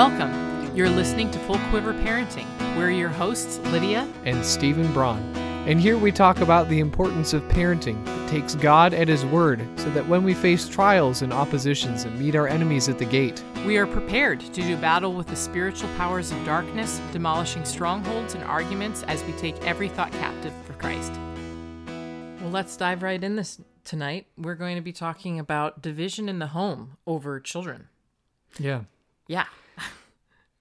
Welcome. You're listening to Full Quiver Parenting. We're your hosts, Lydia. and Steven Braun. And here we talk about the importance of parenting that takes God at His word so that when we face trials and oppositions and meet our enemies at the gate, We are prepared to do battle with the spiritual powers of darkness, demolishing strongholds and arguments as we take every thought captive for Christ. Well, let's dive right in this tonight. We're going to be talking about division in the home over children. yeah, Yeah.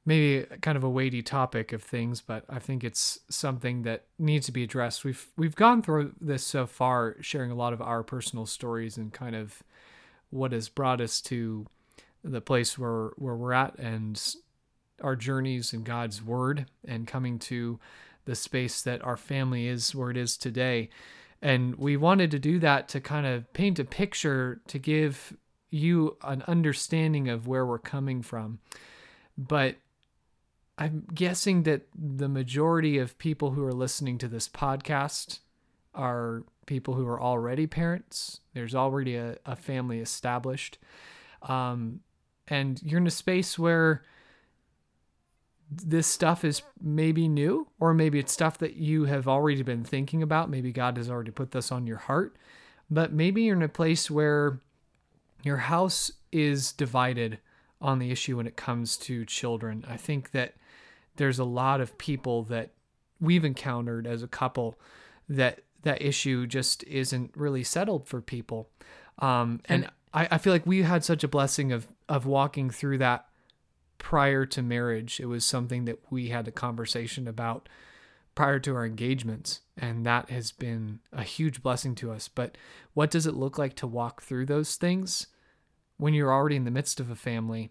Maybe kind of a weighty topic of things, but I think it's something that needs to be addressed. We've we've gone through this so far, sharing a lot of our personal stories and kind of what has brought us to the place where where we're at and our journeys in God's word and coming to the space that our family is where it is today. And we wanted to do that to kind of paint a picture to give you an understanding of where we're coming from. But I'm guessing that the majority of people who are listening to this podcast are people who are already parents. There's already a, a family established. Um, and you're in a space where this stuff is maybe new, or maybe it's stuff that you have already been thinking about. Maybe God has already put this on your heart. But maybe you're in a place where your house is divided on the issue when it comes to children. I think that there's a lot of people that we've encountered as a couple that that issue just isn't really settled for people. Um, and And- I, I feel like we had such a blessing of of walking through that prior to marriage. It was something that we had a conversation about prior to our engagements and that has been a huge blessing to us but what does it look like to walk through those things when you're already in the midst of a family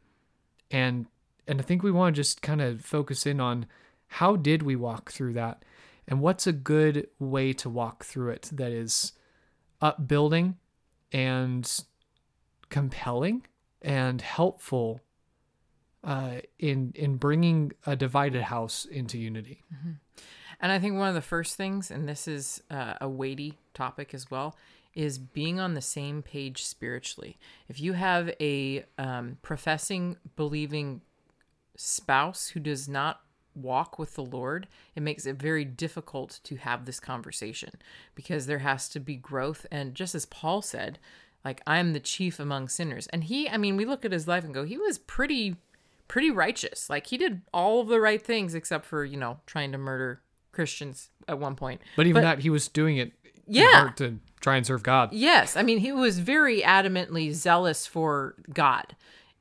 and and I think we want to just kind of focus in on how did we walk through that and what's a good way to walk through it that is upbuilding and compelling and helpful uh, in in bringing a divided house into unity. And I think one of the first things, and this is uh, a weighty topic as well, is being on the same page spiritually. If you have a um, professing, believing spouse who does not walk with the Lord, it makes it very difficult to have this conversation because there has to be growth. And just as Paul said, like, I am the chief among sinners. And he, I mean, we look at his life and go, he was pretty, pretty righteous. Like, he did all of the right things except for, you know, trying to murder Christians at one point. But even But- that, he was doing it Yeah. to try and serve God. Yes, I mean he was very adamantly zealous for God,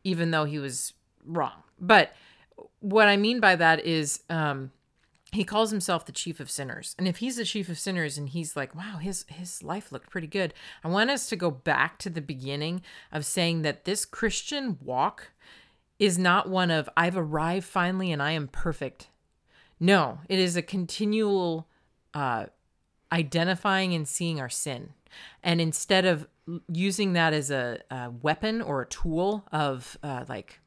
even though he was wrong. But what I mean by that is, um, he calls himself the chief of sinners, and if he's the chief of sinners, and he's like, "Wow, his his life looked pretty good," I want us to go back to the beginning of saying that this Christian walk is not one of "I've arrived finally and I am perfect." No, it is a continual uh, identifying and seeing our sin. And instead of using that as a, a weapon or a tool of uh, like,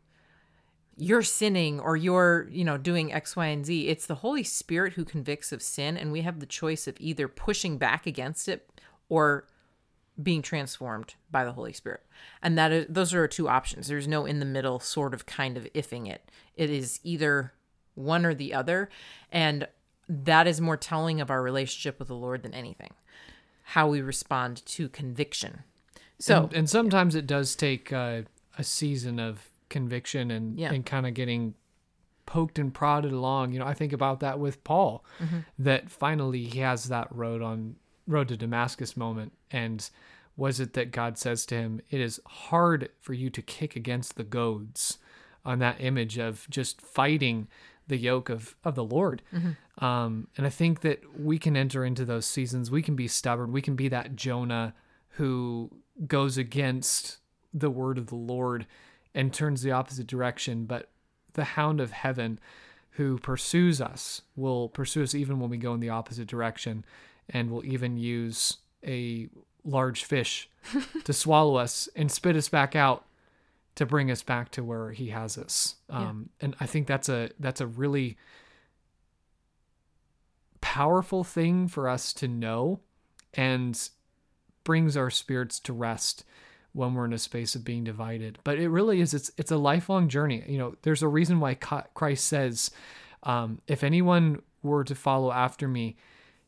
you're sinning or you're, you know, doing X, Y, and Z, it's the Holy Spirit who convicts of sin. And we have the choice of either pushing back against it or being transformed by the Holy Spirit. And that is, those are two options. There's no in the middle sort of kind of ifing it. It is either one or the other. And that is more telling of our relationship with the Lord than anything. How we respond to conviction. So, and, and sometimes it does take uh, a season of conviction and Yeah. and kind of getting poked and prodded along. You know, I think about that with Paul, that finally he has that road on road to Damascus moment, and was it that God says to him, "It is hard for you to kick against the goads," on that image of just fighting the yoke of of the Lord. Um, and I think that we can enter into those seasons. We can be stubborn. We can be that Jonah who goes against the word of the Lord and turns the opposite direction. But the hound of heaven who pursues us will pursue us even when we go in the opposite direction and will even use a large fish to swallow us and spit us back out to bring us back to where he has us. Um, and I think that's a that's a really powerful thing for us to know and brings our spirits to rest when we're in a space of being divided. But it really is it's it's a lifelong journey. You know, there's a reason why Christ says, um, if anyone were to follow after me,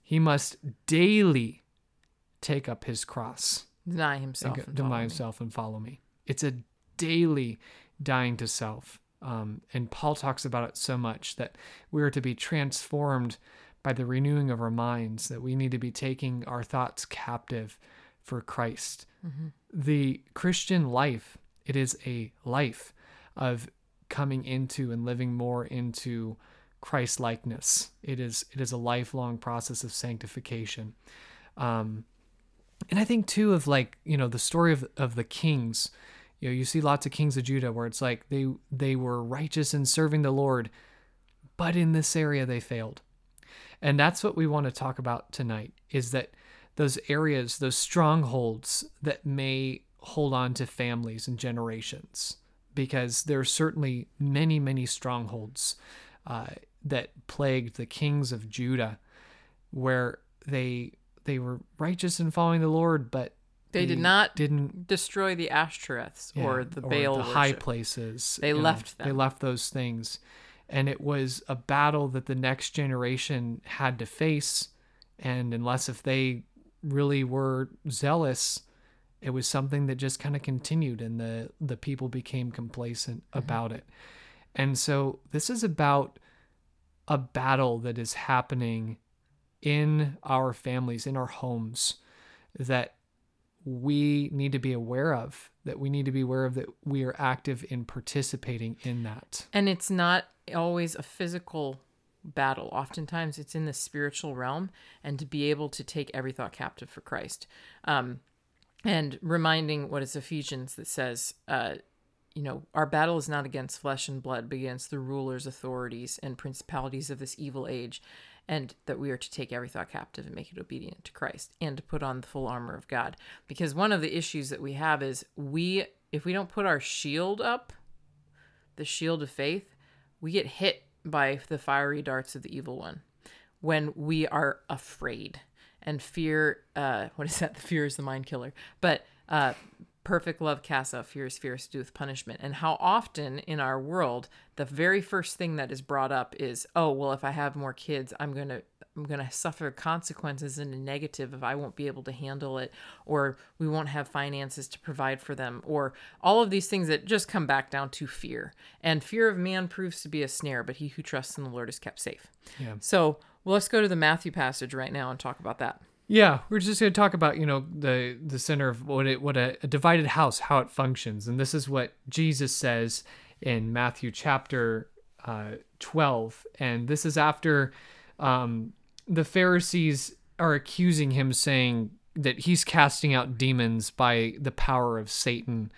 he must daily take up his cross, deny himself, and deny himself, and follow me. It's a daily dying to self. Um, and Paul talks about it so much that we are to be transformed by the renewing of our minds, that we need to be taking our thoughts captive for Christ. Mm-hmm. The Christian life, it is a life of coming into and living more into Christ likeness. It is it is a lifelong process of sanctification. Um, and I think too of like, you know, the story of of the kings. You know, you see lots of kings of Judah where it's like they they were righteous in serving the Lord, but in this area they failed. And that's what we want to talk about tonight is that those areas, those strongholds that may hold on to families and generations, because there are certainly many, many strongholds uh, that plagued the kings of Judah, where they they were righteous in following the Lord, but they, they did not didn't destroy the Ashtoreths yeah, or the Baal the high places. They left know, them. They left those things, and it was a battle that the next generation had to face. And unless if they really were zealous, it was something that just kind of continued, and the the people became complacent mm-hmm. about it. And so this is about a battle that is happening in our families, in our homes, that we need to be aware of, that we need to be aware of, that we are active in participating in that. And it's not always a physical battle. Oftentimes it's in the spiritual realm, and to be able to take every thought captive for Christ. Um, and reminding what is Ephesians that says, uh, you know, our battle is not against flesh and blood, but against the rulers, authorities, and principalities of this evil age, and that we are to take every thought captive and make it obedient to Christ, and to put on the full armor of God. Because one of the issues that we have is we, if we don't put our shield up, the shield of faith, we get hit by the fiery darts of the evil one when we are afraid. And fear uh what is that? The fear is the mind killer. But uh perfect love casts out fears is fierce to do with punishment. And how often in our world the very first thing that is brought up is oh well if i have more kids i'm going to i'm going to suffer consequences in a negative if i won't be able to handle it or we won't have finances to provide for them or all of these things that just come back down to fear. And fear of man proves to be a snare but he who trusts in the lord is kept safe. Yeah. So well, let's go to the matthew passage right now and talk about that. Yeah, we're just going to talk about you know the the center of what it what a, a, divided house how it functions, and this is what Jesus says in Matthew chapter uh, twelve, and this is after um, the Pharisees are accusing him, saying that he's casting out demons by the power of Satan,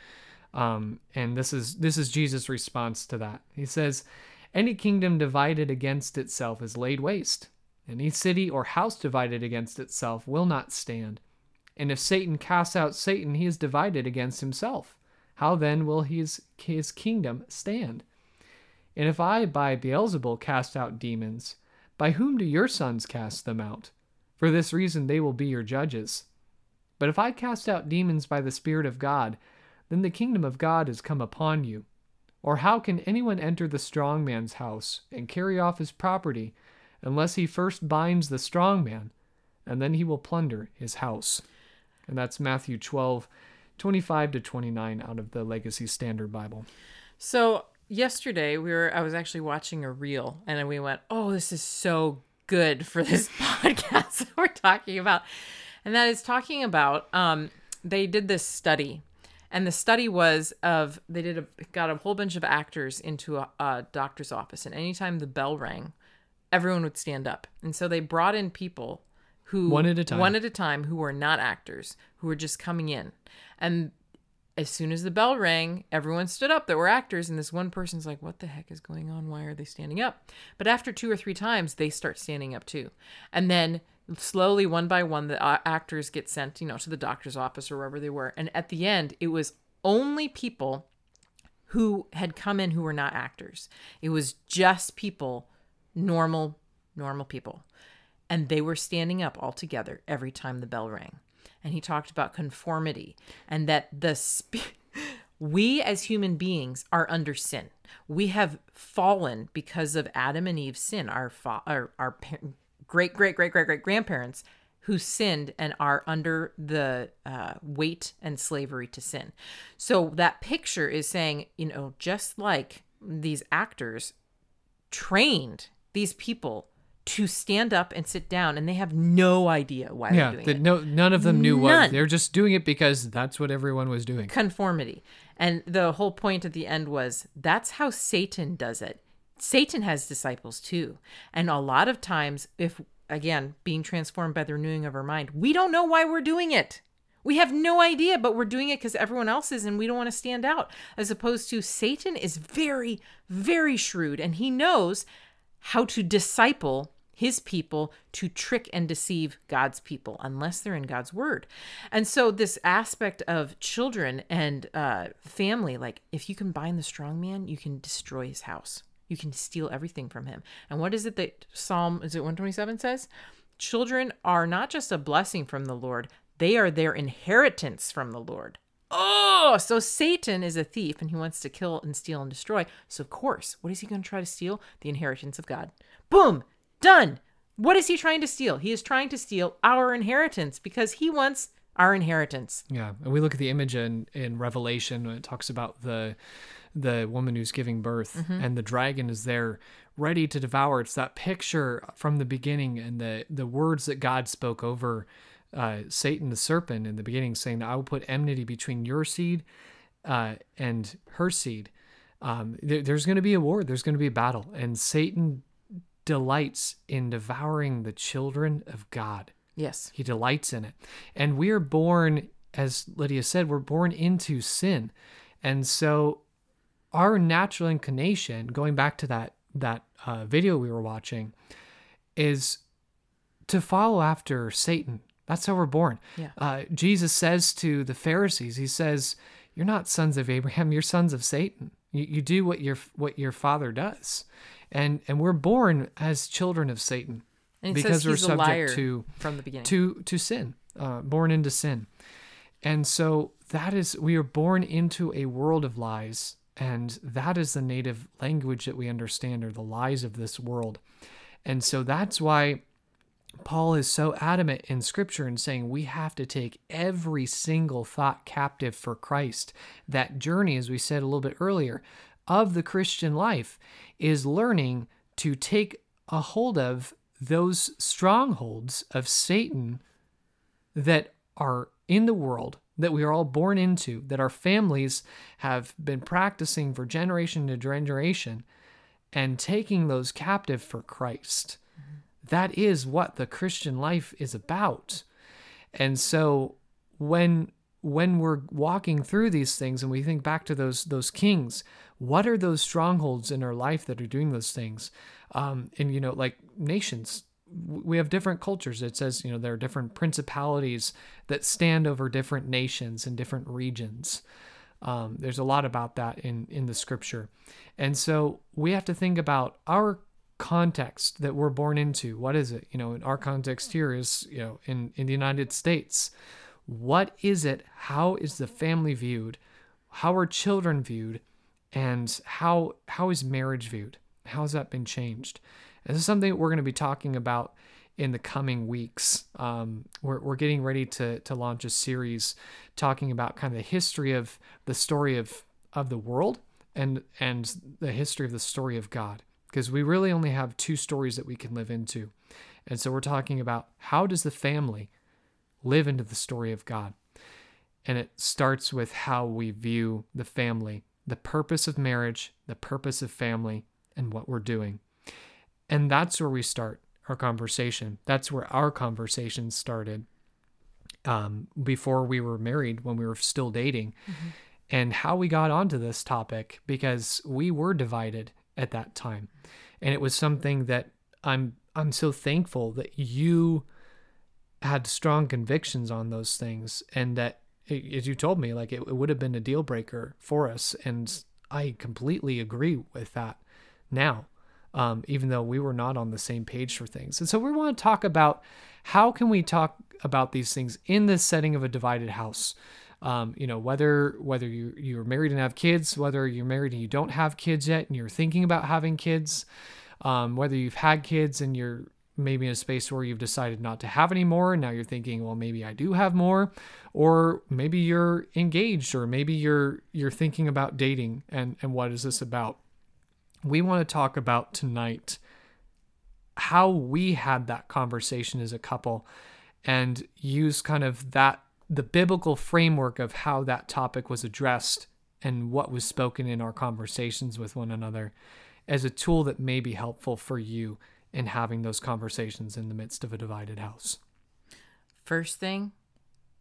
um, and this is this is Jesus' response to that. He says, "Any kingdom divided against itself is laid waste." Any city or house divided against itself will not stand. And if Satan casts out Satan, he is divided against himself. How then will his, his kingdom stand? And if I by Beelzebul cast out demons, by whom do your sons cast them out? For this reason they will be your judges. But if I cast out demons by the Spirit of God, then the kingdom of God has come upon you. Or how can anyone enter the strong man's house and carry off his property unless he first binds the strong man, and then he will plunder his house. And that's Matthew 12, 25 to 29 out of the Legacy Standard Bible. So yesterday we were I was actually watching a reel and we went, "Oh, this is so good for this podcast that we're talking about." And that is talking about um they did this study and the study was of they did a got a whole bunch of actors into a, a doctor's office and anytime the bell rang everyone would stand up. And so they brought in people who one at a time, one at a time, who were not actors, who were just coming in. And as soon as the bell rang, everyone stood up that were actors, and this one person's like, What the heck is going on? Why are they standing up? But after two or three times, they start standing up too. And then slowly, one by one, the uh, actors get sent, you know, to the doctor's office or wherever they were. And at the end, it was only people who had come in who were not actors. It was just people normal, normal people. And they were standing up all together every time the bell rang. And he talked about conformity and that the sp- we as human beings are under sin. We have fallen because of Adam and Eve's sin. Our fa- our, our par- great great great great great grandparents who sinned and are under the uh, weight and slavery to sin. So that picture is saying, you know, just like these actors trained these people to stand up and sit down and they have no idea why Yeah, they're doing that it. no, none of them knew what None. they're just doing it because that's what everyone was doing. conformity. And the whole point at the end was that's how Satan does it. Satan has disciples too. And a lot of times, if again, being transformed by the renewing of our mind, we don't know why we're doing it. We have no idea, but we're doing it because everyone else is and we don't want to stand out. As opposed to Satan is very, very shrewd and he knows how to disciple his people to trick and deceive God's people unless they're in God's word. And so, this aspect of children and uh, family, like if you can bind the strong man, you can destroy his house, you can steal everything from him. And what is it that Psalm, is it 127 says? Children are not just a blessing from the Lord, they are their inheritance from the Lord. Oh, so Satan is a thief and he wants to kill and steal and destroy. So, of course, what is he going to try to steal? The inheritance of God. Boom, done. What is he trying to steal? He is trying to steal our inheritance because he wants our inheritance. Yeah, and we look at the image in in Revelation when it talks about the the woman who's giving birth Mm-hmm. and the dragon is there ready to devour. It's that picture from the beginning and the the words that God spoke over uh, Satan the serpent in the beginning, saying that I will put enmity between your seed uh, and her seed. Um, there, there's going to be a war. There's going to be a battle, and Satan delights in devouring the children of God. Yes. He delights in it. And we are born, as Lydia said, we're born into sin. And so our natural inclination, going back to that that uh, video we were watching, is to follow after Satan. That's how we're born. Yeah. Uh, Jesus says to the Pharisees, he says, "You're not sons of Abraham. You're sons of Satan. You, you do what your what your father does." And and we're born as children of Satan because we're subject to from the beginning. to to sin, uh, born into sin, and so that is we are born into a world of lies, and that is the native language that we understand are the lies of this world, and so that's why Paul is so adamant in Scripture in saying we have to take every single thought captive for Christ. That journey, as we said a little bit earlier, of the Christian life is learning to take a hold of those strongholds of Satan that are in the world that we are all born into, that our families have been practicing for generation to generation, and taking those captive for Christ. Mm-hmm. That is what the Christian life is about. And so when when we're walking through these things and we think back to those those kings, what are those strongholds in our life that are doing those things? Um, and you know, like nations, we have different cultures. It says you know there are different principalities that stand over different nations and different regions. Um, there's a lot about that in in the scripture, and so we have to think about our context that we're born into. What is it? You know, in our context here is you know in in the United States. What is it? How is the family viewed? How are children viewed? And how how is marriage viewed? How has that been changed? And this is something we're going to be talking about in the coming weeks. Um, we're, we're getting ready to, to launch a series talking about kind of the history of the story of, of the world and, and the history of the story of God. Because we really only have two stories that we can live into. And so we're talking about how does the family live into the story of God? And it starts with how we view the family, the purpose of marriage, the purpose of family, and what we're doing. And that's where we start our conversation. That's where our conversation started um, before we were married, when we were still dating, and how we got onto this topic because we were divided at that time. And it was something that I'm I'm so thankful that you had strong convictions on those things and that as you told me like it, it would have been a deal breaker for us and i completely agree with that now um, even though we were not on the same page for things. And so we want to talk about how can we talk about these things in the setting of a divided house. Um, you know whether whether you you're married and have kids, whether you're married and you don't have kids yet, and you're thinking about having kids, um, whether you've had kids and you're maybe in a space where you've decided not to have any more and now you're thinking well maybe i do have more or maybe you're engaged or maybe you're you're thinking about dating and and what is this about? We want to talk about tonight how we had that conversation as a couple and use kind of that the biblical framework of how that topic was addressed and what was spoken in our conversations with one another as a tool that may be helpful for you in having those conversations in the midst of a divided house. First thing,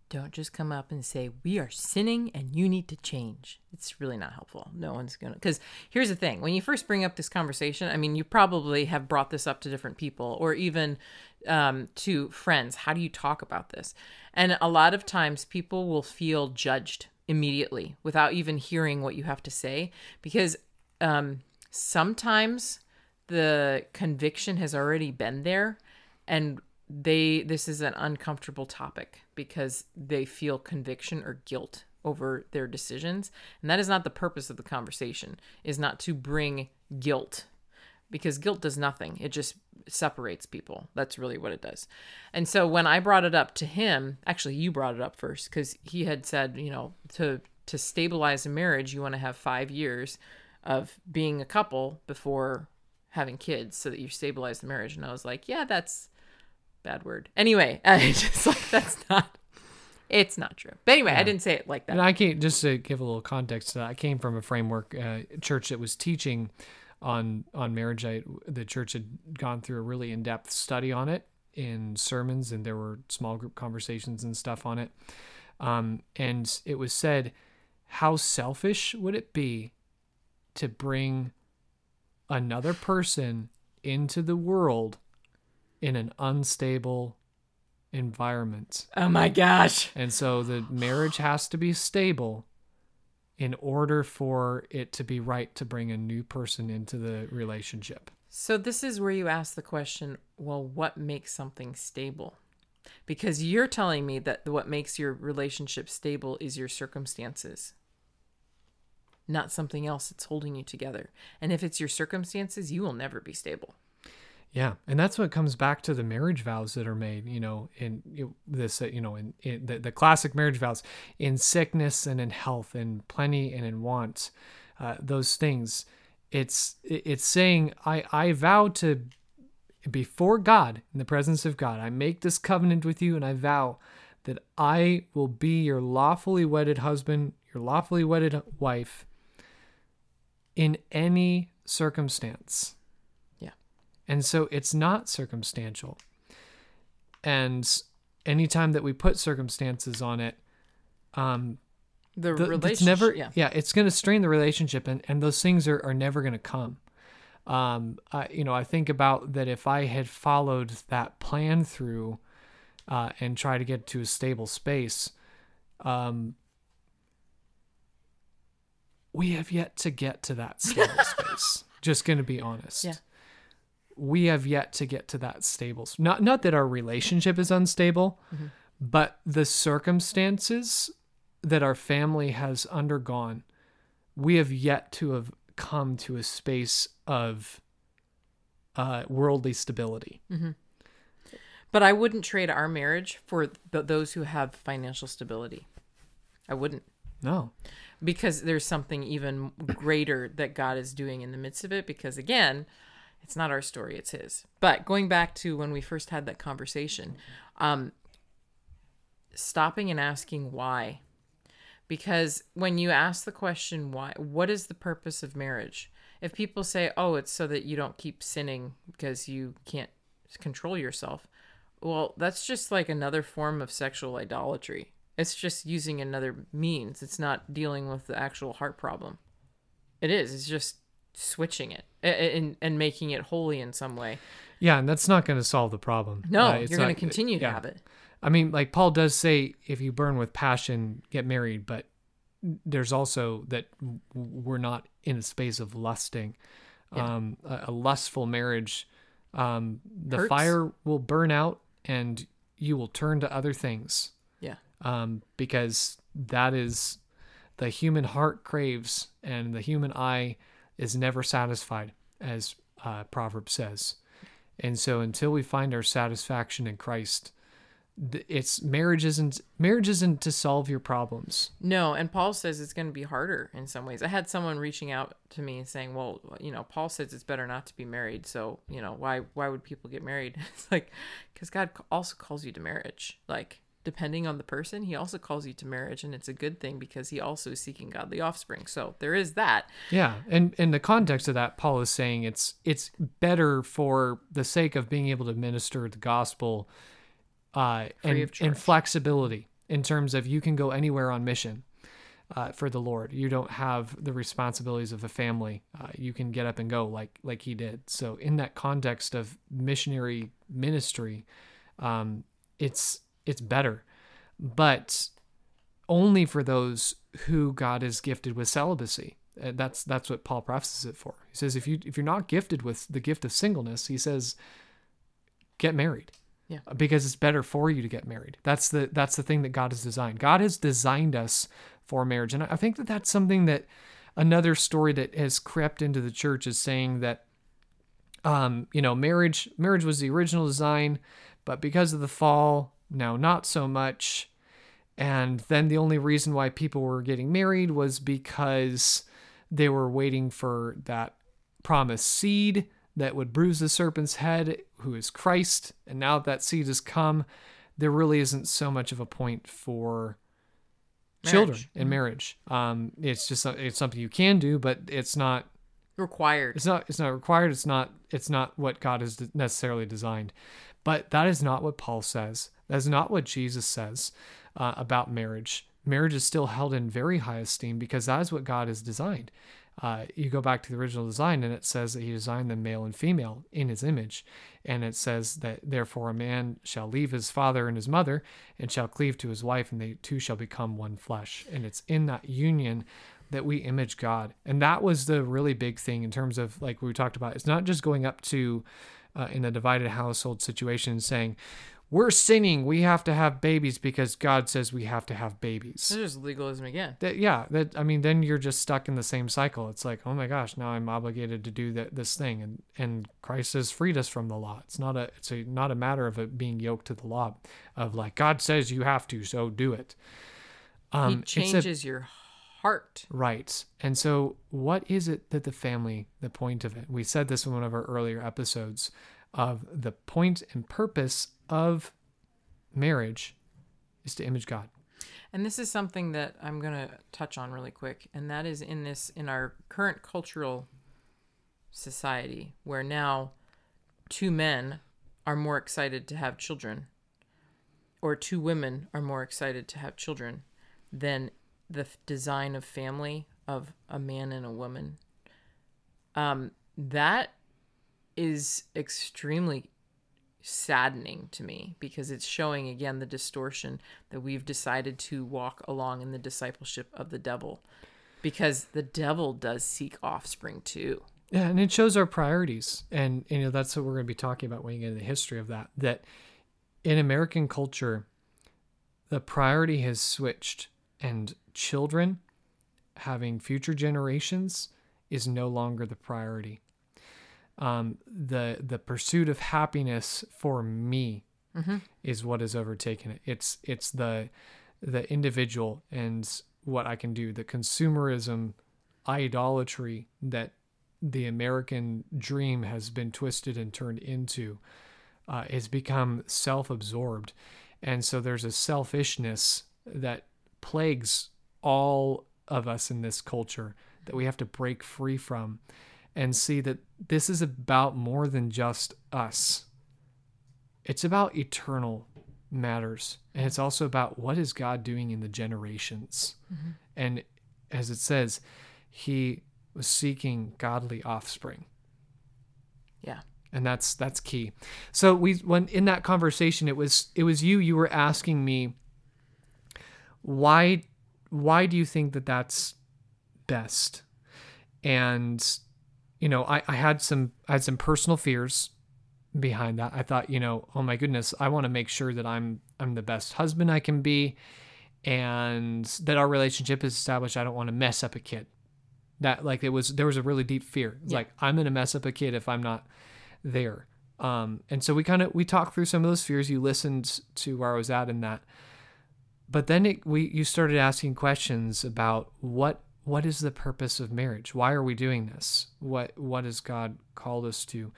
don't just come up and say, We are sinning and you need to change. It's really not helpful. No one's going to. Because here's the thing when you first bring up this conversation, I mean, you probably have brought this up to different people or even um, to friends. How do you talk about this? And a lot of times people will feel judged immediately without even hearing what you have to say because um, sometimes the conviction has already been there and they this is an uncomfortable topic because they feel conviction or guilt over their decisions and that is not the purpose of the conversation is not to bring guilt because guilt does nothing. It just separates people. That's really what it does. And so when i brought it up to him actually you brought it up first because he had said you know to to stabilize a marriage you want to have five years of being a couple before having kids so that you stabilize the marriage. And I was like, yeah, that's bad word. Anyway, I just like that's not. It's not true. But anyway, yeah. I didn't say it like that. And I came just to give a little context. I came from a framework uh, church that was teaching on on marriage. I, the church had gone through a really in depth study on it in sermons, and there were small group conversations and stuff on it. Um, and it was said, how selfish would it be to bring another person into the world in an unstable environment. Oh my gosh. And so the marriage has to be stable in order for it to be right to bring a new person into the relationship. So this is where you ask the question, well, what makes something stable? Because you're telling me that what makes your relationship stable is your circumstances not something else that's holding you together. And if it's your circumstances, you will never be stable. Yeah, and that's what comes back to the marriage vows that are made. You know, in this, you know, in, in the, the classic marriage vows, in sickness and in health, in plenty and in want, uh, those things. It's it's saying I I vow to before God in the presence of God. I make this covenant with you, and I vow that I will be your lawfully wedded husband, your lawfully wedded wife, in any circumstance. Yeah. And so it's not circumstantial. And anytime that we put circumstances on it, um, the, the relationship, never, yeah. yeah, it's going to strain the relationship, and, and those things are, are never going to come. Um, I, you know, I think about that if I had followed that plan through, uh, and try to get to a stable space, um, we have yet to get to that stable space. Just going to be honest. Yeah. We have yet to get to that stable. Not not that our relationship is unstable, mm-hmm. but the circumstances that our family has undergone, we have yet to have come to a space of uh, worldly stability. Mm-hmm. But I wouldn't trade our marriage for th- those who have financial stability. I wouldn't. No because there's something even greater that God is doing in the midst of it. Because again, it's not our story, it's His. But going back to when we first had that conversation, um, stopping and asking why. Because when you ask the question, why, what is the purpose of marriage? If people say, oh, it's so that you don't keep sinning because you can't control yourself, well, that's just like another form of sexual idolatry. It's just using another means. It's not dealing with the actual heart problem. It is. It's just switching it and and making it holy in some way. Yeah, and that's not going to solve the problem. No, uh, you're going to continue to yeah. have it. I mean, like Paul does say, if you burn with passion, get married. But there's also that we're not in a space of lusting. Yeah. Um, a, a lustful marriage, um, the Hurts. fire will burn out and you will turn to other things. Um, because that is the human heart craves and the human eye is never satisfied, as uh, Proverb says. And so until we find our satisfaction in Christ, it's marriage isn't marriage isn't to solve your problems. No, and Paul says it's going to be harder in some ways. I had someone reaching out to me and saying, "Well, you know, Paul says it's better not to be married, so you know, why why would people get married?" It's like because God also calls you to marriage. Like depending on the person, He also calls you to marriage, and it's a good thing because He also is seeking godly offspring. So there is that. Yeah, and in the context of that, Paul is saying it's it's better for the sake of being able to minister the gospel, uh, and, and flexibility in terms of you can go anywhere on mission uh, for the Lord. You don't have the responsibilities of a family. Uh, you can get up and go like like he did. So in that context of missionary ministry, um, it's it's better, but only for those who God is gifted with celibacy. Uh, That's that's what Paul prefaces it for. He says if you if you're not gifted with the gift of singleness, he says get married. Yeah. Because it's better for you to get married. That's the that's the thing that God has designed. God has designed us for marriage. And I I think that that's something that another story that has crept into the church is saying that um, you know, marriage marriage was the original design, but because of the fall, now not so much. And then the only reason why people were getting married was because they were waiting for that promised seed that would bruise the serpent's head, who is Christ. And now that that seed has come, there really isn't so much of a point for children Marriage. in marriage. Um, it's just it's something you can do, but it's not Required. it's not it's not required it's not it's not what god has necessarily designed but that is not what paul says that's not what jesus says uh, about marriage marriage is still held in very high esteem because that is what god has designed uh, you go back to the original design and it says that he designed them male and female in his image and it says that therefore a man shall leave his father and his mother and shall cleave to his wife and they two shall become one flesh and it's in that union that we image God. And that was the really big thing in terms of like we talked about. It's not just going up to uh, in a divided household situation saying, we're sinning. We have to have babies because God says we have to have babies. There's legalism again. That, yeah, that I mean, then you're just stuck in the same cycle. It's like, oh my gosh, now I'm obligated to do that this thing, and and Christ has freed us from the law. It's not a it's a not a matter of it being yoked to the law, of like God says you have to, so do it. he Um, it's a- changes your heart. Right. And so, what is it that the family, the point of it? We said this in one of our earlier episodes of the point and purpose of marriage is to image God. And this is something that I'm going to touch on really quick, and that is in this in our current cultural society where now two men are more excited to have children or two women are more excited to have children than the design of family of a man and a woman. Um that is extremely saddening to me because it's showing again the distortion that we've decided to walk along in the discipleship of the devil because the devil does seek offspring too. Yeah, and it shows our priorities. And you know, that's what we're going to be talking about when you get into the history of that. That in American culture, the priority has switched and children having future generations is no longer the priority. Um, the the pursuit of happiness for me is what has overtaken it. It's it's the the individual and what I can do. The consumerism, idolatry that the American dream has been twisted and turned into uh, has become self-absorbed, and so there's a selfishness that plagues all of us in this culture that we have to break free from and see that this is about more than just us. It's about eternal matters. And it's also about what is God doing in the generations. Mm-hmm. And as it says, he was seeking godly offspring. Yeah. And that's that's key. So we when in that conversation it was it was you you were asking me why why do you think that that's best? And you know, I, I had some I had some personal fears behind that. I thought, you know, oh my goodness, I want to make sure that I'm I'm the best husband I can be and that our relationship is established. I don't want to mess up a kid. That like it was there was a really deep fear. It's Yeah. like I'm gonna mess up a kid if I'm not there. Um, and so we kind of we talked through some of those fears. You listened to where I was at in that, but then it, we you started asking questions about what what is the purpose of marriage? Why are we doing this? What what has God called us to?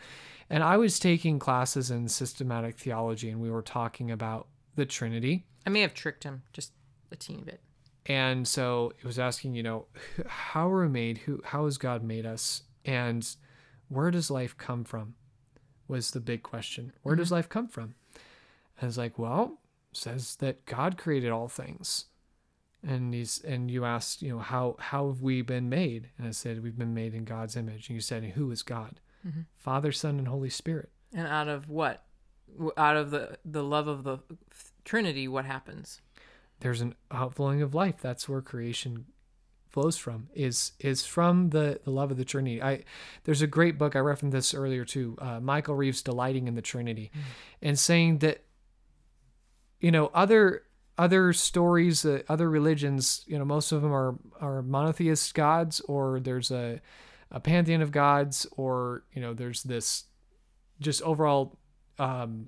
And I was taking classes in systematic theology, and we were talking about the Trinity. I may have tricked him just a teeny bit. And so it was asking, you know, how are we made? Who, how has God made us? And where does life come from? Was the big question. Where does mm-hmm. life come from? And I was like, well, says that God created all things. And he's and you asked, you know, how how have we been made? And I said, we've been made in God's image. And you said, who is God? Father, Son, and Holy Spirit. And out of what? Out of the the love of the Trinity, what happens? there's an outflowing of life that's where creation flows from is is from the the love of the trinity i there's a great book i referenced this earlier too uh, michael reeves delighting in the trinity and saying that you know other other stories uh, other religions you know most of them are are monotheist gods or there's a a pantheon of gods or you know there's this just overall um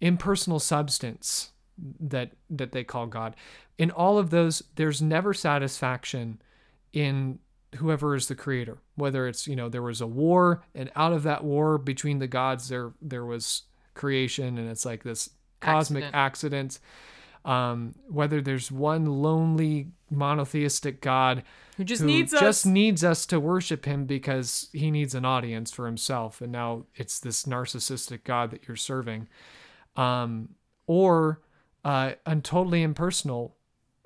impersonal substance that that they call God. In all of those, there's never satisfaction in whoever is the creator. Whether it's you know there was a war, and out of that war between the gods, there there was creation, and it's like this cosmic accident. Um, whether there's one lonely monotheistic God Who just who needs us? just needs us to worship him because he needs an audience for himself and now it's this narcissistic god that you're serving um or uh and totally impersonal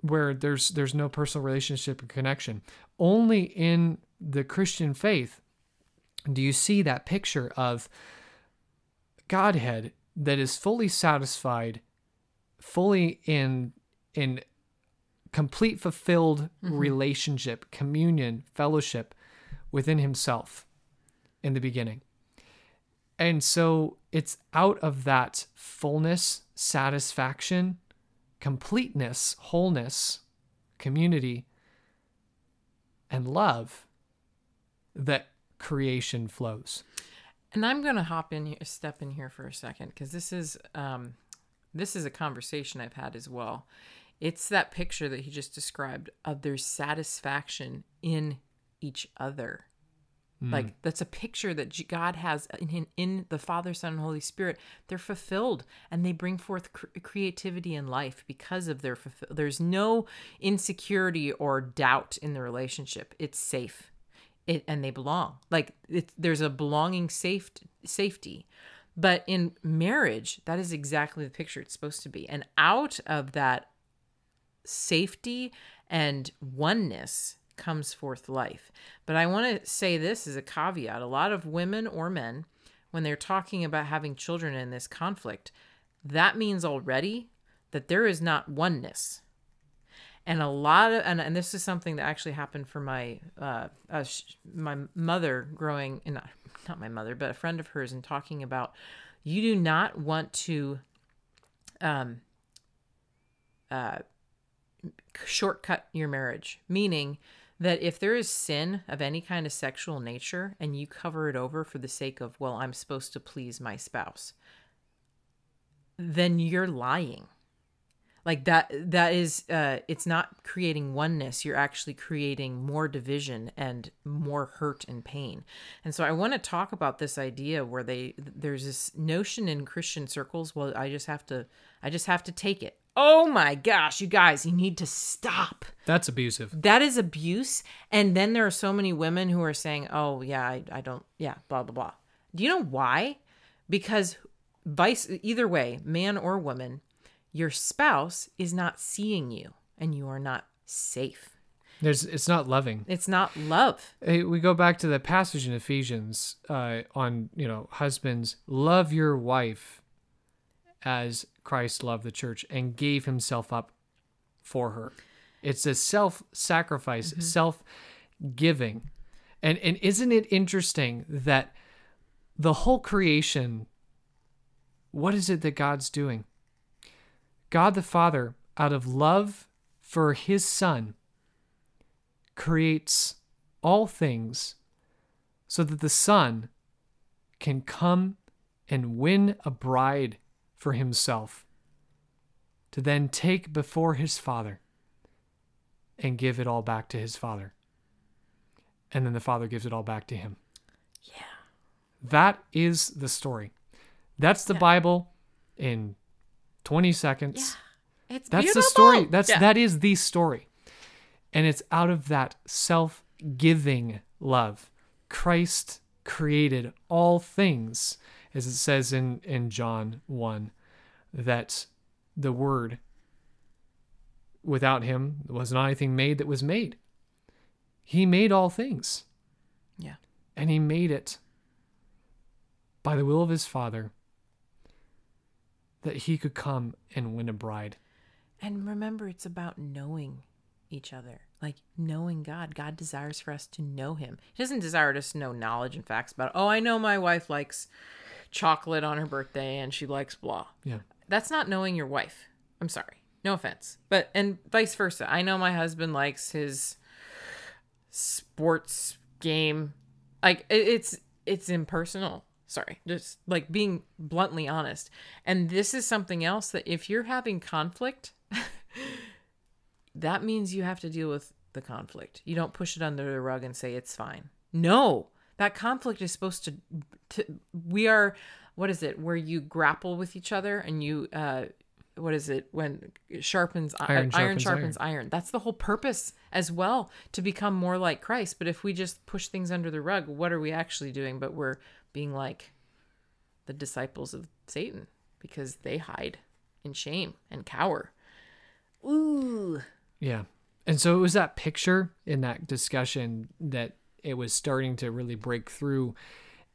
where there's there's no personal relationship and connection only in the christian faith do you see that picture of godhead that is fully satisfied fully in in complete fulfilled relationship, communion, fellowship within himself in the beginning. And so it's out of that fullness, satisfaction, completeness, wholeness, community, and love that creation flows. And I'm gonna hop in here, step in here for a second, because this is um, this is a conversation I've had as well. It's that picture that he just described of their satisfaction in each other. Hmm. Like that's a picture that God has in, in the Father, Son, and Holy Spirit. They're fulfilled, and they bring forth cr- creativity in life because of their fulfill. There's no insecurity or doubt in the relationship. It's safe it and they belong like it, there's a belonging safe, safety but in marriage that is exactly the picture it's supposed to be. And out of that safety and oneness comes forth life. But i want to say this as a caveat. A lot of women or men when they're talking about having children in this conflict that means already that there is not oneness and a lot of and, and this is something that actually happened for my uh, uh sh- my mother growing and not, not my mother but a friend of hers and talking about you do not want to um uh shortcut your marriage. Meaning that if there is sin of any kind of sexual nature and you cover it over for the sake of well I'm supposed to please my spouse then you're lying like that that is uh it's not creating oneness. You're actually creating more division and more hurt and pain. And so i want to talk about this idea where they there's this notion in christian circles well i just have to i just have to take it. Oh my gosh you guys you need to stop. That's abusive. that is abuse. And then there are so many women who are saying oh yeah i, I don't yeah blah blah blah. Do you know why? Because vice either way man or woman your spouse is not seeing you and you are not safe There's it's not loving. it's not love Hey, we go back to the passage in Ephesians uh, on you know husbands love your wife as Christ loved the church and gave himself up for her. It's a self-sacrifice, self-giving, And and isn't it interesting that the whole creation what is it that God's doing? God the Father out of love for his son creates all things so that the son can come and win a bride for himself to then take before his father and give it all back to his father. And then the father gives it all back to him. Yeah. That is the story. That's the Yeah. Bible in 20 seconds. Yeah. It's That's beautiful. the story. That's Yeah. that is the story. And it's out of that self-giving love. Christ created all things as it says in in John 1 that the word without him there was not anything made that was made. He made all things Yeah. and he made it by the will of his father that he could come and win a bride. And remember, it's about knowing each other, like knowing God. God desires for us to know Him. He doesn't desire us to know knowledge and facts about, oh, I know my wife likes chocolate on her birthday and she likes blah. Yeah. That's not knowing your wife. I'm sorry. No offense. But, and vice versa. I know my husband likes his sports game. Like, it's, it's impersonal. Sorry. Just like being bluntly honest. And this is something else that if you're having conflict, that means you have to deal with the conflict. You don't push it under the rug and say it's fine. No, that conflict is supposed to. to we are, what is it? Where you grapple with each other and you, uh, what is it? When it sharpens Iron iron, iron sharpens sharpens iron. That's the whole purpose as well to become more like Christ. But if we just push things under the rug, what are we actually doing? But we're being like the disciples of Satan because they hide in shame and cower. Ooh. Yeah. And so it was that picture in that discussion that it was starting to really break through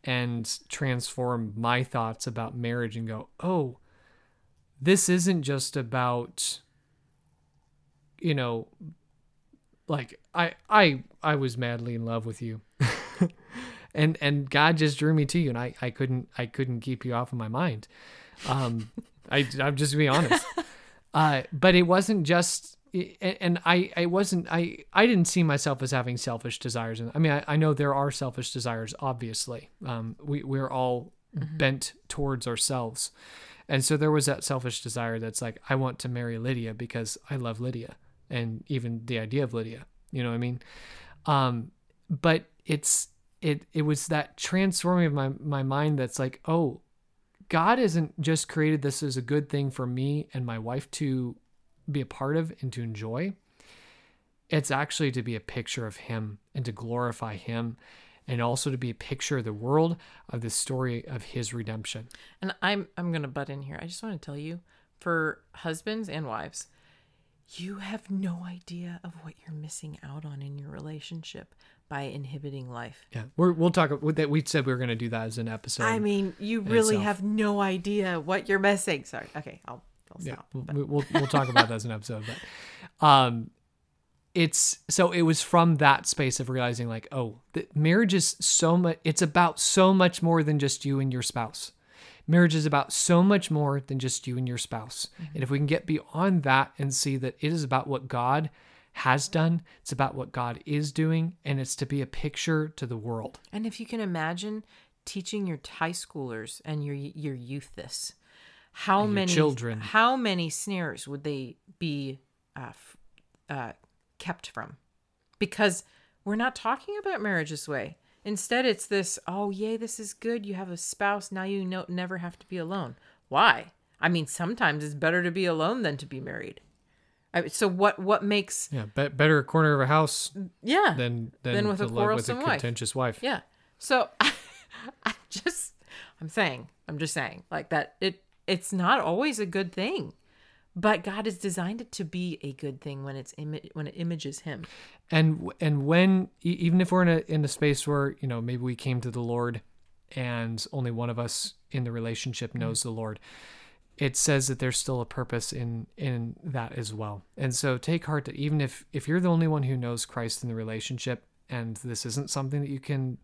and transform my thoughts about marriage and go, oh, this isn't just about, you know, like I I I was madly in love with you. and and God just drew me to you and I, I couldn't I couldn't keep you off of my mind. Um I I'm just to be honest. Uh, but it wasn't just and I, I wasn't I, I didn't see myself as having selfish desires. And I mean I, I know there are selfish desires obviously. Um, we, we're all bent towards ourselves. And so there was that selfish desire that's like I want to marry Lydia because I love Lydia and even the idea of Lydia you know what I mean? Um, but it's it it was that transforming of my, my mind that's like oh God isn't just created this as a good thing for me and my wife to be a part of and to enjoy. It's actually to be a picture of Him and to glorify Him and also to be a picture of the world of the story of His redemption. And I'm I'm gonna butt in here. I just want to tell you, for husbands and wives, you have no idea of what you're missing out on in your relationship by inhibiting life. Yeah, we're, we'll talk about that. We said we were going to do that as an episode. I mean, you really itself. have no idea what you're missing. Sorry. Okay, I'll, I'll yeah, stop. we'll, we'll we'll talk about that as an episode. But um, it's so it was from that space of realizing like, oh, the marriage is so much. It's about so much more than just you and your spouse. Marriage is about so much more than just you and your spouse. And if we can get beyond that and see that it is about what God has done, it's about what God is doing, and it's to be a picture to the world. And if you can imagine teaching your high schoolers and your your youth this, how many children. how many snares would they be uh, f- uh, kept from? Because we're not talking about marriage this way. Instead, it's this. Oh, yay! This is good. You have a spouse now. You know, never have to be alone. Why? I mean, sometimes it's better to be alone than to be married. I, so what? What makes? Yeah, bet better a corner of a house Yeah. than than, Than with a live with a quarrelsome wife. contentious wife. Yeah. So I just I'm saying, I'm just saying like that it it's not always a good thing. But God has designed it to be a good thing when it's imi- when it images him. and and when even if we're in a in a space where you know maybe we came to the lord and only one of us in the relationship knows mm. the lord it says that there's still a purpose in in that as well and so take heart that even if if you're the only one who knows christ in the relationship and this isn't something that you can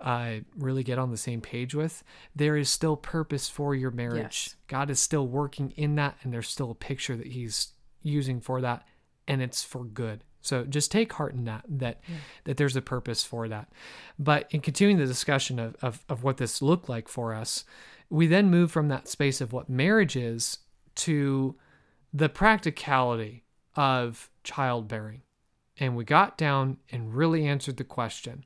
uh, really get on the same page with, there is still purpose for your marriage. Yes. God is still working in that, and there's still a picture that He's using for that, and it's for good. So just take heart in that that that there's a purpose for that. But in continuing the discussion of, of of what this looked like for us, we then move from that space of what marriage is to the practicality of childbearing. And we got down and really answered the question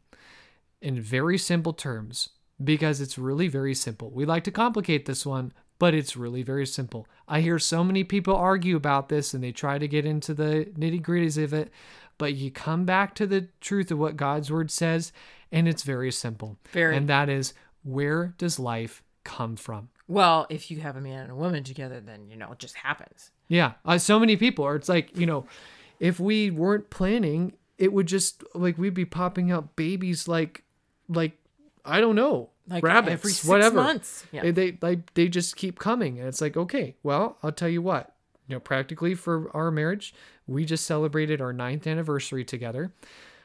in very simple terms because it's really very simple. We like to complicate this one, but it's really very simple. I hear so many people argue about this and they try to get into the nitty gritties of it, but you come back to the truth of what God's word says, and it's very simple. Very. And that is where does life come from? Well, if you have a man and a woman together, then you know it just happens. Yeah, uh, so many people. Or it's like you know, if we weren't planning, it would just like we'd be popping out babies like, like I don't know, Like rabbits, every six whatever. months. Yeah. They, they like they just keep coming, and it's like okay, well, I'll tell you what. You know, practically for our marriage, we just celebrated our ninth anniversary together,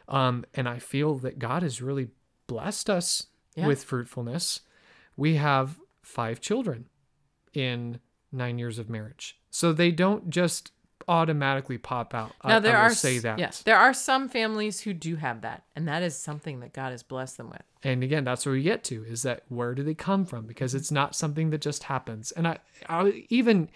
um, and I feel that God has really blessed us Yeah. with fruitfulness. We have five children in nine years of marriage. So they don't just automatically pop out. I- Now there I are say that. Yes, there are some families who do have that, and that is something that God has blessed them with. And again, that's where we get to is that where do they come from? Because it's not something that just happens. And I, I even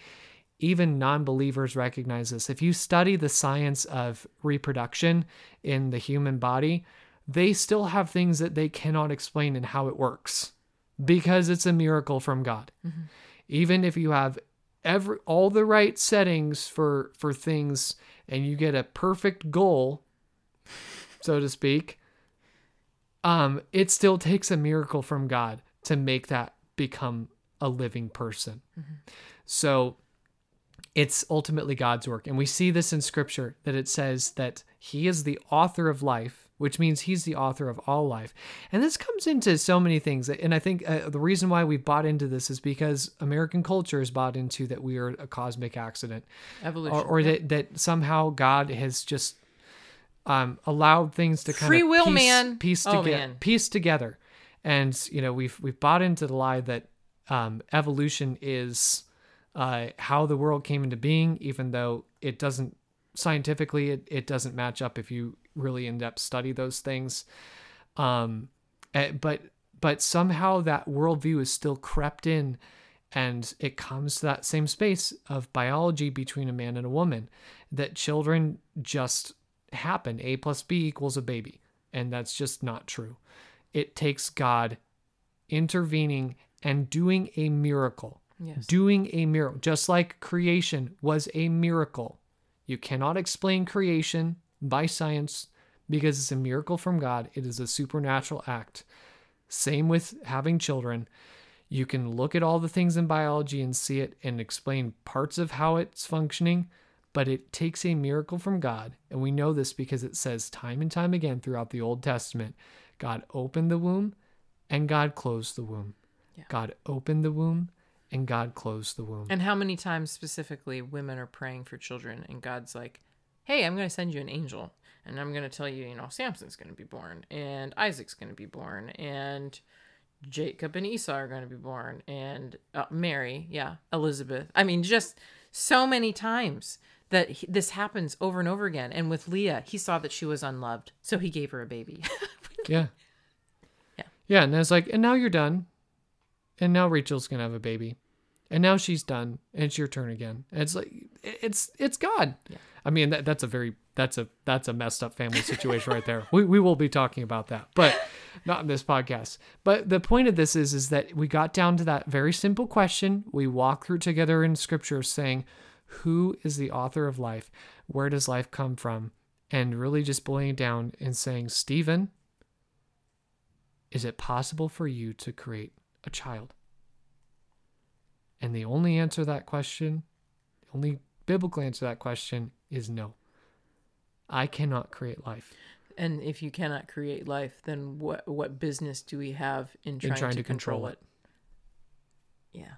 even non-believers recognize this. If you study the science of reproduction in the human body, they still have things that they cannot explain in how it works because it's a miracle from God. Even if you have every all the right settings for for things and you get a perfect goal, so to speak, um, it still takes a miracle from God to make that become a living person. So it's ultimately God's work. And we see this in scripture that it says that he is the author of life, which means he's the author of all life. And this comes into so many things. And I think uh, the reason why we've bought into this is because American culture is bought into that we are a cosmic accident Evolution. or, or that, that somehow God has just um, allowed things to kind Free of will, piece, man. piece, Oh, toge- man. piece together. And you know we've we've bought into the lie that um, evolution is uh, how the world came into being, even though it doesn't scientifically it, it doesn't match up if you really in depth study those things. Um, eh, but but somehow that worldview is still crept in and it comes to that same space of biology between a man and a woman that children just happen. A plus b equals a baby and that's just not true. It takes god intervening and doing a miracle. Yes. doing a miracle. Just like creation was a miracle. You cannot explain creation by science because it's a miracle from god it is a supernatural act same with having children you can look at all the things in biology and see it and explain parts of how it's functioning, but it takes a miracle from God. And we know this because it says time and time again throughout the Old Testament God opened the womb and God closed the womb. Yeah. God opened the womb and God closed the womb. And how many times specifically women are praying for children and God's like, "Hey, I'm going to send you an angel and I'm going to tell you, you know, Samson's going to be born and Isaac's going to be born and Jacob and Esau are going to be born and uh, Mary, yeah, Elizabeth. I mean, just so many times that he, this happens over and over again. And with Leah, he saw that she was unloved, so he gave her a baby. yeah. Yeah. Yeah. And it's like, and now you're done. And now Rachel's going to have a baby. And now she's done. And it's your turn again. And it's like, it's, it's God. Yeah. I mean, that, that's a very, that's a, that's a messed up family situation right there. We, we will be talking about that, but not in this podcast. But the point of this is, is that we got down to that very simple question. We walk through together in scripture saying, who is the author of life? Where does life come from? And really just boiling down and saying, Steven, is it possible for you to create a child? And the only answer to that question, the only biblical answer to that question is no. I cannot create life and if you cannot create life, then what what business do we have in trying, trying to, to control control it. it? Yeah.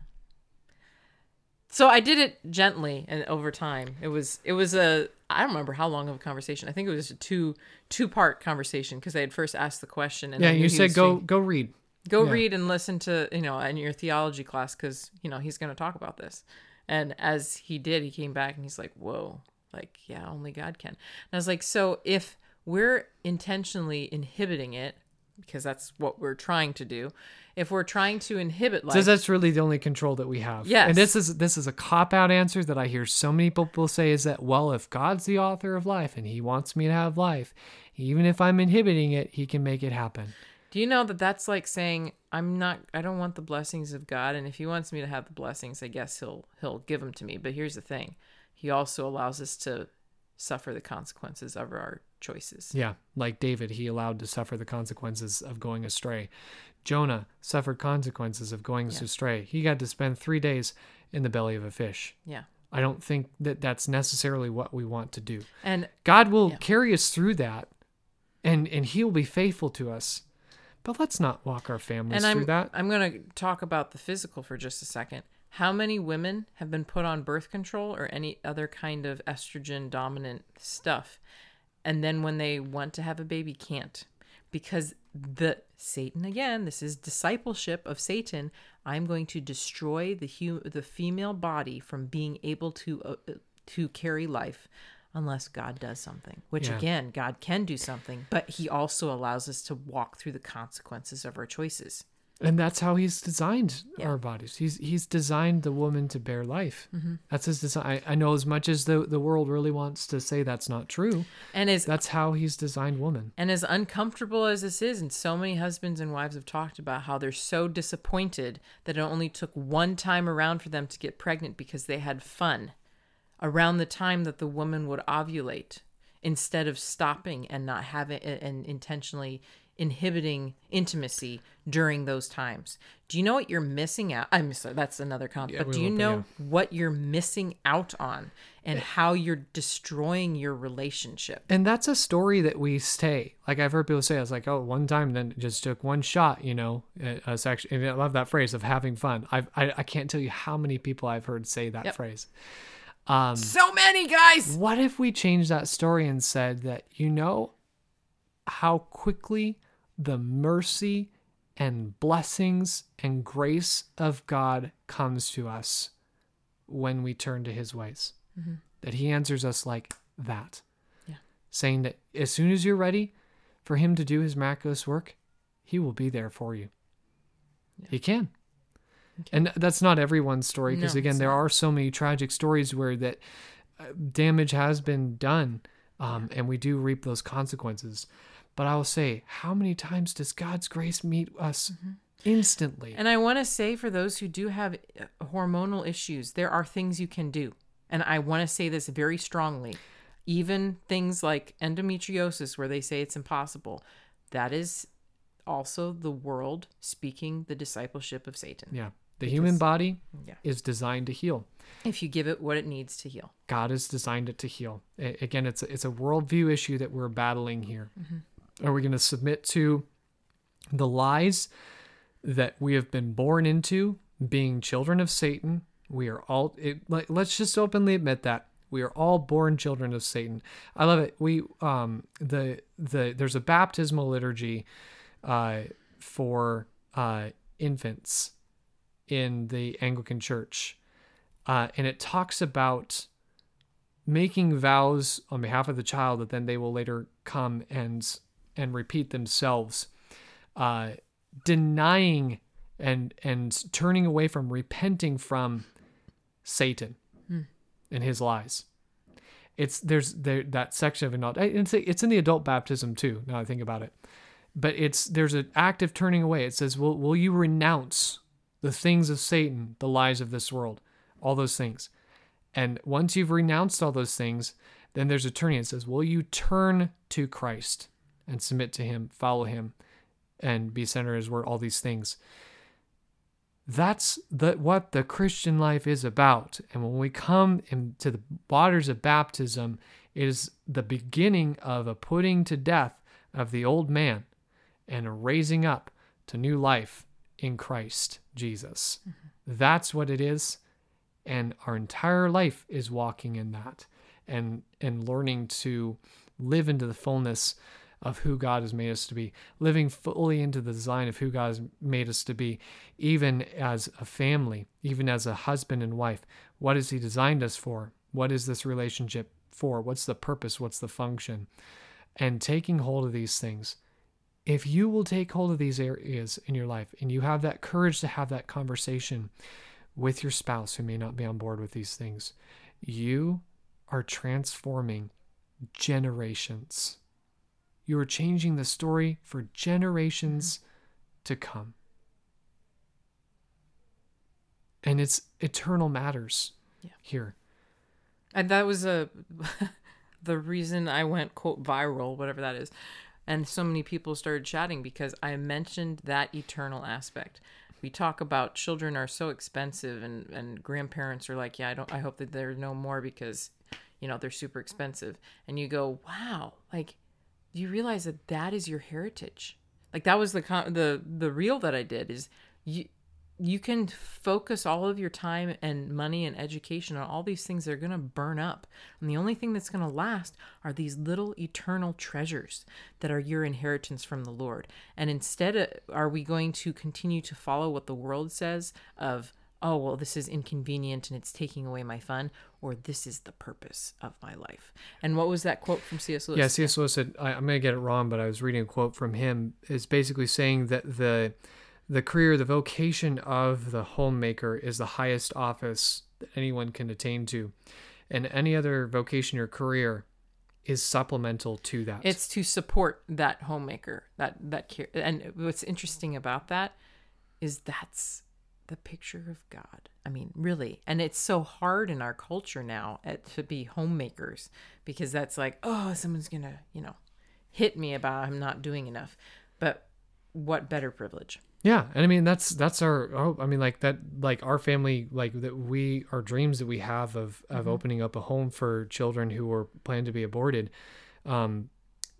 So I did it gently and over time. It was it was a I don't remember how long of a conversation. I think it was a two two part conversation because I had first asked the question and Yeah, you said go doing- go read. go yeah. read and listen to you know in your theology class because you know he's going to talk about this and as he did he came back and he's like whoa like yeah only god can and i was like so if we're intentionally inhibiting it because that's what we're trying to do if we're trying to inhibit life Says that's really the only control that we have. Yes. And this is this is a cop out answer that I hear so many people say is that well, if God's the author of life and He wants me to have life, even if I'm inhibiting it, He can make it happen. do you know that that's like saying i'm not i don't want the blessings of god and if he wants me to have the blessings i guess he'll he'll give them to me but here's the thing he also allows us to suffer the consequences of our choices Yeah, like David, he allowed to suffer the consequences of going astray. Jonah suffered consequences of going astray. He got to spend three days in the belly of a fish. yeah I don't think that that's necessarily what we want to do. and God will Yeah. carry us through that, and and He will be faithful to us. But let's not walk our families and through I'm that. I'm going to talk about the physical for just a second. How many women have been put on birth control or any other kind of estrogen dominant stuff and then when they want to have a baby can't because the Satan again, this is discipleship of Satan. I'm going to destroy the hu- the female body from being able to uh, to carry life unless God does something. Which Yeah. again, God can do something, but he also allows us to walk through the consequences of our choices. And that's how He's designed Yeah. our bodies. He's He's designed the woman to bear life. Mm-hmm. That's His design. I, I know as much as the the world really wants to say that's not true. And as That's how He's designed woman. And as uncomfortable as this is, and so many husbands and wives have talked about how they're so disappointed that it only took one time around for them to get pregnant because they had fun around the time that the woman would ovulate instead of stopping and not having and intentionally inhibiting intimacy during those times. Do you know what you're missing out? I'm sorry, that's another comment. Yeah, but do you will, but know what you're missing out on and how you're destroying your relationship? And that's a story that we say. Like I've heard people say, I was like, oh, one time, then just took one shot, you know. Uh, It's actually, and I love that phrase of having fun. I've, I I can't tell you how many people I've heard say that Yep. phrase. Um, So many guys. what if we changed that story and said that you know how quickly the mercy and blessings and grace of God comes to us when we turn to his ways. That he answers us like that. Yeah. Saying that as soon as you're ready for him to do his miraculous work, he will be there for you. He can. And that's not everyone's story because No, again there not. are so many tragic stories where that uh, damage has been done um, and we do reap those consequences. But I will say, how many times does God's grace meet us instantly? And I want to say for those who do have uh, hormonal issues, there are things you can do. And I want to say this very strongly. Even things like endometriosis, where they say it's impossible, that is also the world speaking the discipleship of Satan. yeah. The human body Yeah. is designed to heal. If you give it what it needs to heal. God has designed it to heal. Again, it's a, it's a worldview issue that we're battling here. Are we going to submit to the lies that we have been born into, being children of Satan? We are all. It, like, let's just openly admit that we are all born children of Satan. I love it. We um the the there's a baptismal liturgy, uh, for uh infants in the Anglican Church, uh, and it talks about making vows on behalf of the child that then they will later come and and repeat themselves, uh, denying and and turning away from repenting from Satan and his lies. It's there's there that section of adult. It's it's in the adult baptism too. Now I think about it, but it's there's an active turning away. It says, "Will will you renounce the things of Satan, the lies of this world, all those things?" And once you've renounced all those things, then there's a turning. It says, Will you turn to Christ and submit to Him, follow Him, and be centered as word, all these things? That's the, what the Christian life is about. And when we come into the waters of baptism, it is the beginning of a putting to death of the old man and a raising up to new life in Christ Jesus. Mm-hmm. That's what it is. and our entire life is walking in that and and learning to live into the fullness of who God has made us to be, living fully into the design of who God has made us to be, even as a family, even as a husband and wife. What has He designed us for? What is this relationship for? What's the purpose? What's the function? And taking hold of these things. If you will take hold of these areas in your life and you have that courage to have that conversation with your spouse who may not be on board with these things, you are transforming generations. You are changing the story for generations to come. And it's eternal matters Yeah. here. And that was a the reason I went quote viral, whatever that is. And so many people started chatting because I mentioned that eternal aspect. We talk about children are so expensive and, and grandparents are like, Yeah, I don't I hope that there are no more because, you know, they're super expensive. And you go, Wow, like you realize that that is your heritage? Like that was the the the reel that I did is you you can focus all of your time and money and education on all these things that are going to burn up. And the only thing that's going to last are these little eternal treasures that are your inheritance from the Lord. And instead, uh, are we going to continue to follow what the world says of, oh, well, this is inconvenient and it's taking away my fun, or this is the purpose of my life? And what was that quote from C.S. Lewis? Yeah, C.S. Lewis said, I, I'm going to get it wrong, but I was reading a quote from him, is basically saying that the the career, the vocation of the homemaker is the highest office that anyone can attain to. And any other vocation or career is supplemental to that. It's to support that homemaker, that that care. And what's interesting about that is that's the picture of God. I mean, really, and it's so hard in our culture now at, to be homemakers because that's like, oh, someone's gonna, you know, hit me about I'm not doing enough. But what better privilege? Yeah, and I mean that's that's our hope. I mean like that like our family like that we our dreams that we have of of opening up a home for children who were planned to be aborted. Um,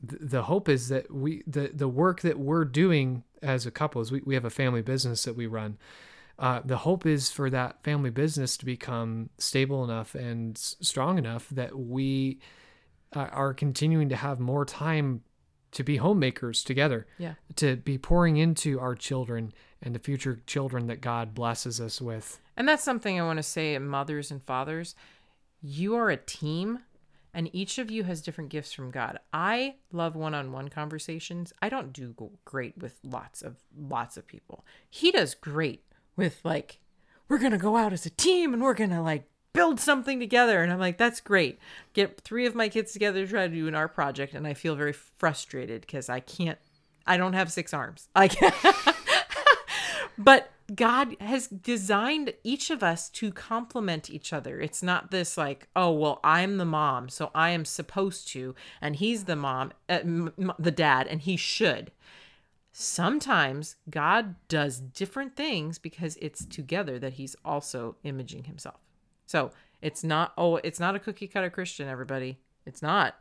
th- the hope is that we the the work that we're doing as a couple is we we have a family business that we run. Uh, the hope is for that family business to become stable enough and s- strong enough that we uh, are continuing to have more time to be homemakers together Yeah. to be pouring into our children and the future children that God blesses us with. And that's something I want to say, mothers and fathers. You are a team, and each of you has different gifts from God. I love one-on-one conversations. I don't do great with lots of lots of people. He does great with like, we're gonna go out as a team and we're gonna like build something together. And I'm like, that's great. Get three of my kids together to try to do an art project, and I feel very frustrated because I can't. I don't have six arms. I can't. but God has designed each of us to complement each other. It's not this like, oh, well, I'm the mom, so I am supposed to, and he's the mom, uh, m- the dad, and he should. Sometimes God does different things because it's together that he's also imaging himself. So it's not, oh, it's not a cookie cutter Christian, everybody. It's not.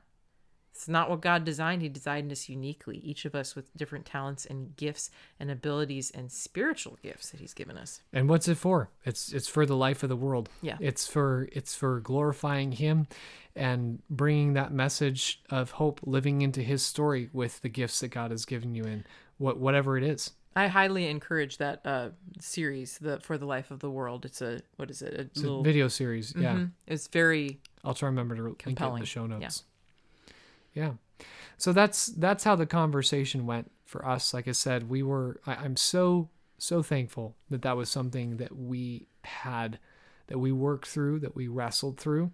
It's not what God designed. He designed us uniquely, each of us with different talents and gifts and abilities and spiritual gifts that He's given us. And what's it for? It's it's for the life of the world. Yeah. It's for it's for glorifying him and bringing that message of hope living into his story with the gifts that God has given you in what whatever it is. I highly encourage that uh, series, the for the life of the world. It's a what is it? A It's little. a video series. Yeah. Mhm. It's very I'll try to remember to link it in the show notes. Yeah. So that's that's how the conversation went for us. Like I said, we were. I, I'm so so thankful that that was something that we had, that we worked through, that we wrestled through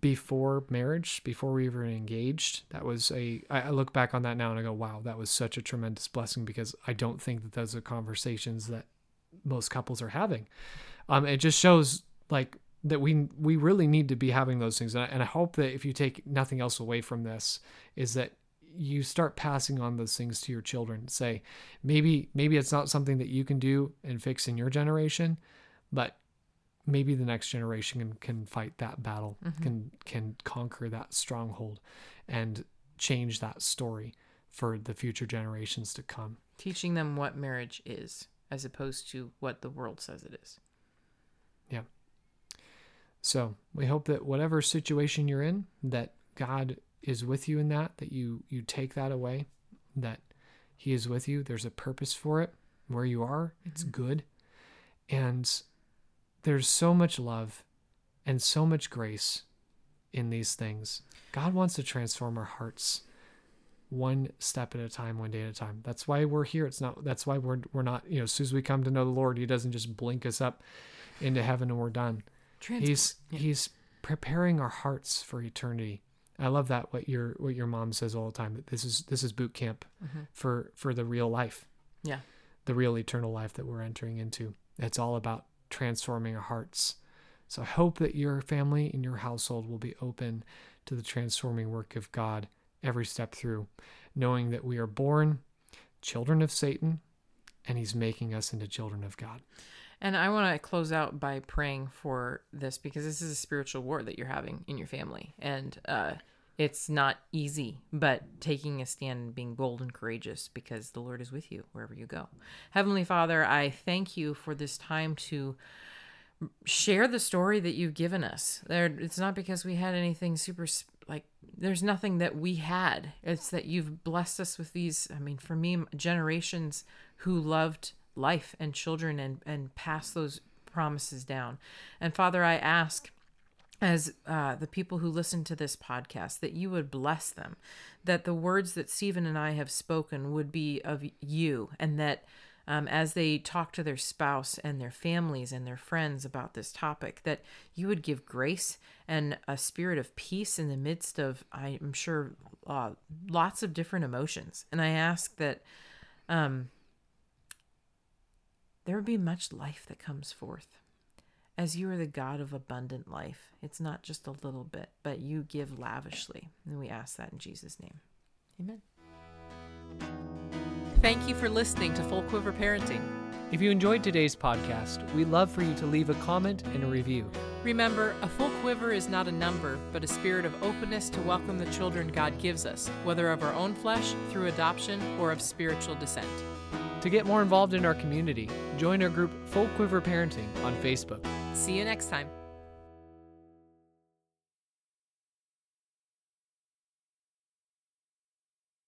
before marriage, before we were engaged. That was a. I look back on that now and I go, wow, that was such a tremendous blessing because I don't think that those are conversations that most couples are having. Um, it just shows like that we we really need to be having those things, and I, and I hope that if you take nothing else away from this, is that you start passing on those things to your children. Say, maybe maybe it's not something that you can do and fix in your generation, but maybe the next generation can, can fight that battle, mm-hmm. can can conquer that stronghold, and change that story for the future generations to come. teaching them what marriage is, as opposed to what the world says it is. Yeah. So we hope that whatever situation you're in, that God is with you in that, that you you take that away, that He is with you. There's a purpose for it. Where you are, it's mm-hmm. good. And there's so much love and so much grace in these things. God wants to transform our hearts one step at a time, one day at a time. That's why we're here. It's not that's why we're we're not, you know, as soon as we come to know the Lord, he doesn't just blink us up into heaven and we're done. Transport. He's he's preparing our hearts for eternity. I love that what your what your mom says all the time that this is this is boot camp mm-hmm. for for the real life, Yeah. the real eternal life that we're entering into. It's all about transforming hearts. So I hope that your family and your household will be open to the transforming work of God every step through, knowing that we are born children of Satan and he's making us into children of God. And I want to close out by praying for this because this is a spiritual war that you're having in your family. And uh, it's not easy, but taking a stand and being bold and courageous because the Lord is with you wherever you go. Heavenly Father, I thank you for this time to share the story that you've given us. There, it's not because we had anything super like. There's nothing that we had. It's that you've blessed us with these. I mean, for me, generations who loved life and children and and passed those promises down. And Father, I ask as uh, the people who listen to this podcast that you would bless them, that the words that Steven and I have spoken would be of you, and that um, as they talk to their spouse and their families and their friends about this topic, that you would give grace and a spirit of peace in the midst of, I'm sure, uh, lots of different emotions. And I ask that um, there would be much life that comes forth as you are the God of abundant life. It's not just a little bit, but you give lavishly. And we ask that in Jesus' name. Amen. Thank you for listening to Full Quiver Parenting. If you enjoyed today's podcast, we'd love for you to leave a comment and a review. Remember, a full quiver is not a number, but a spirit of openness to welcome the children God gives us, whether of our own flesh, through adoption, or of spiritual descent. To get more involved in our community, join our group Full Quiver Parenting on Facebook. See you next time.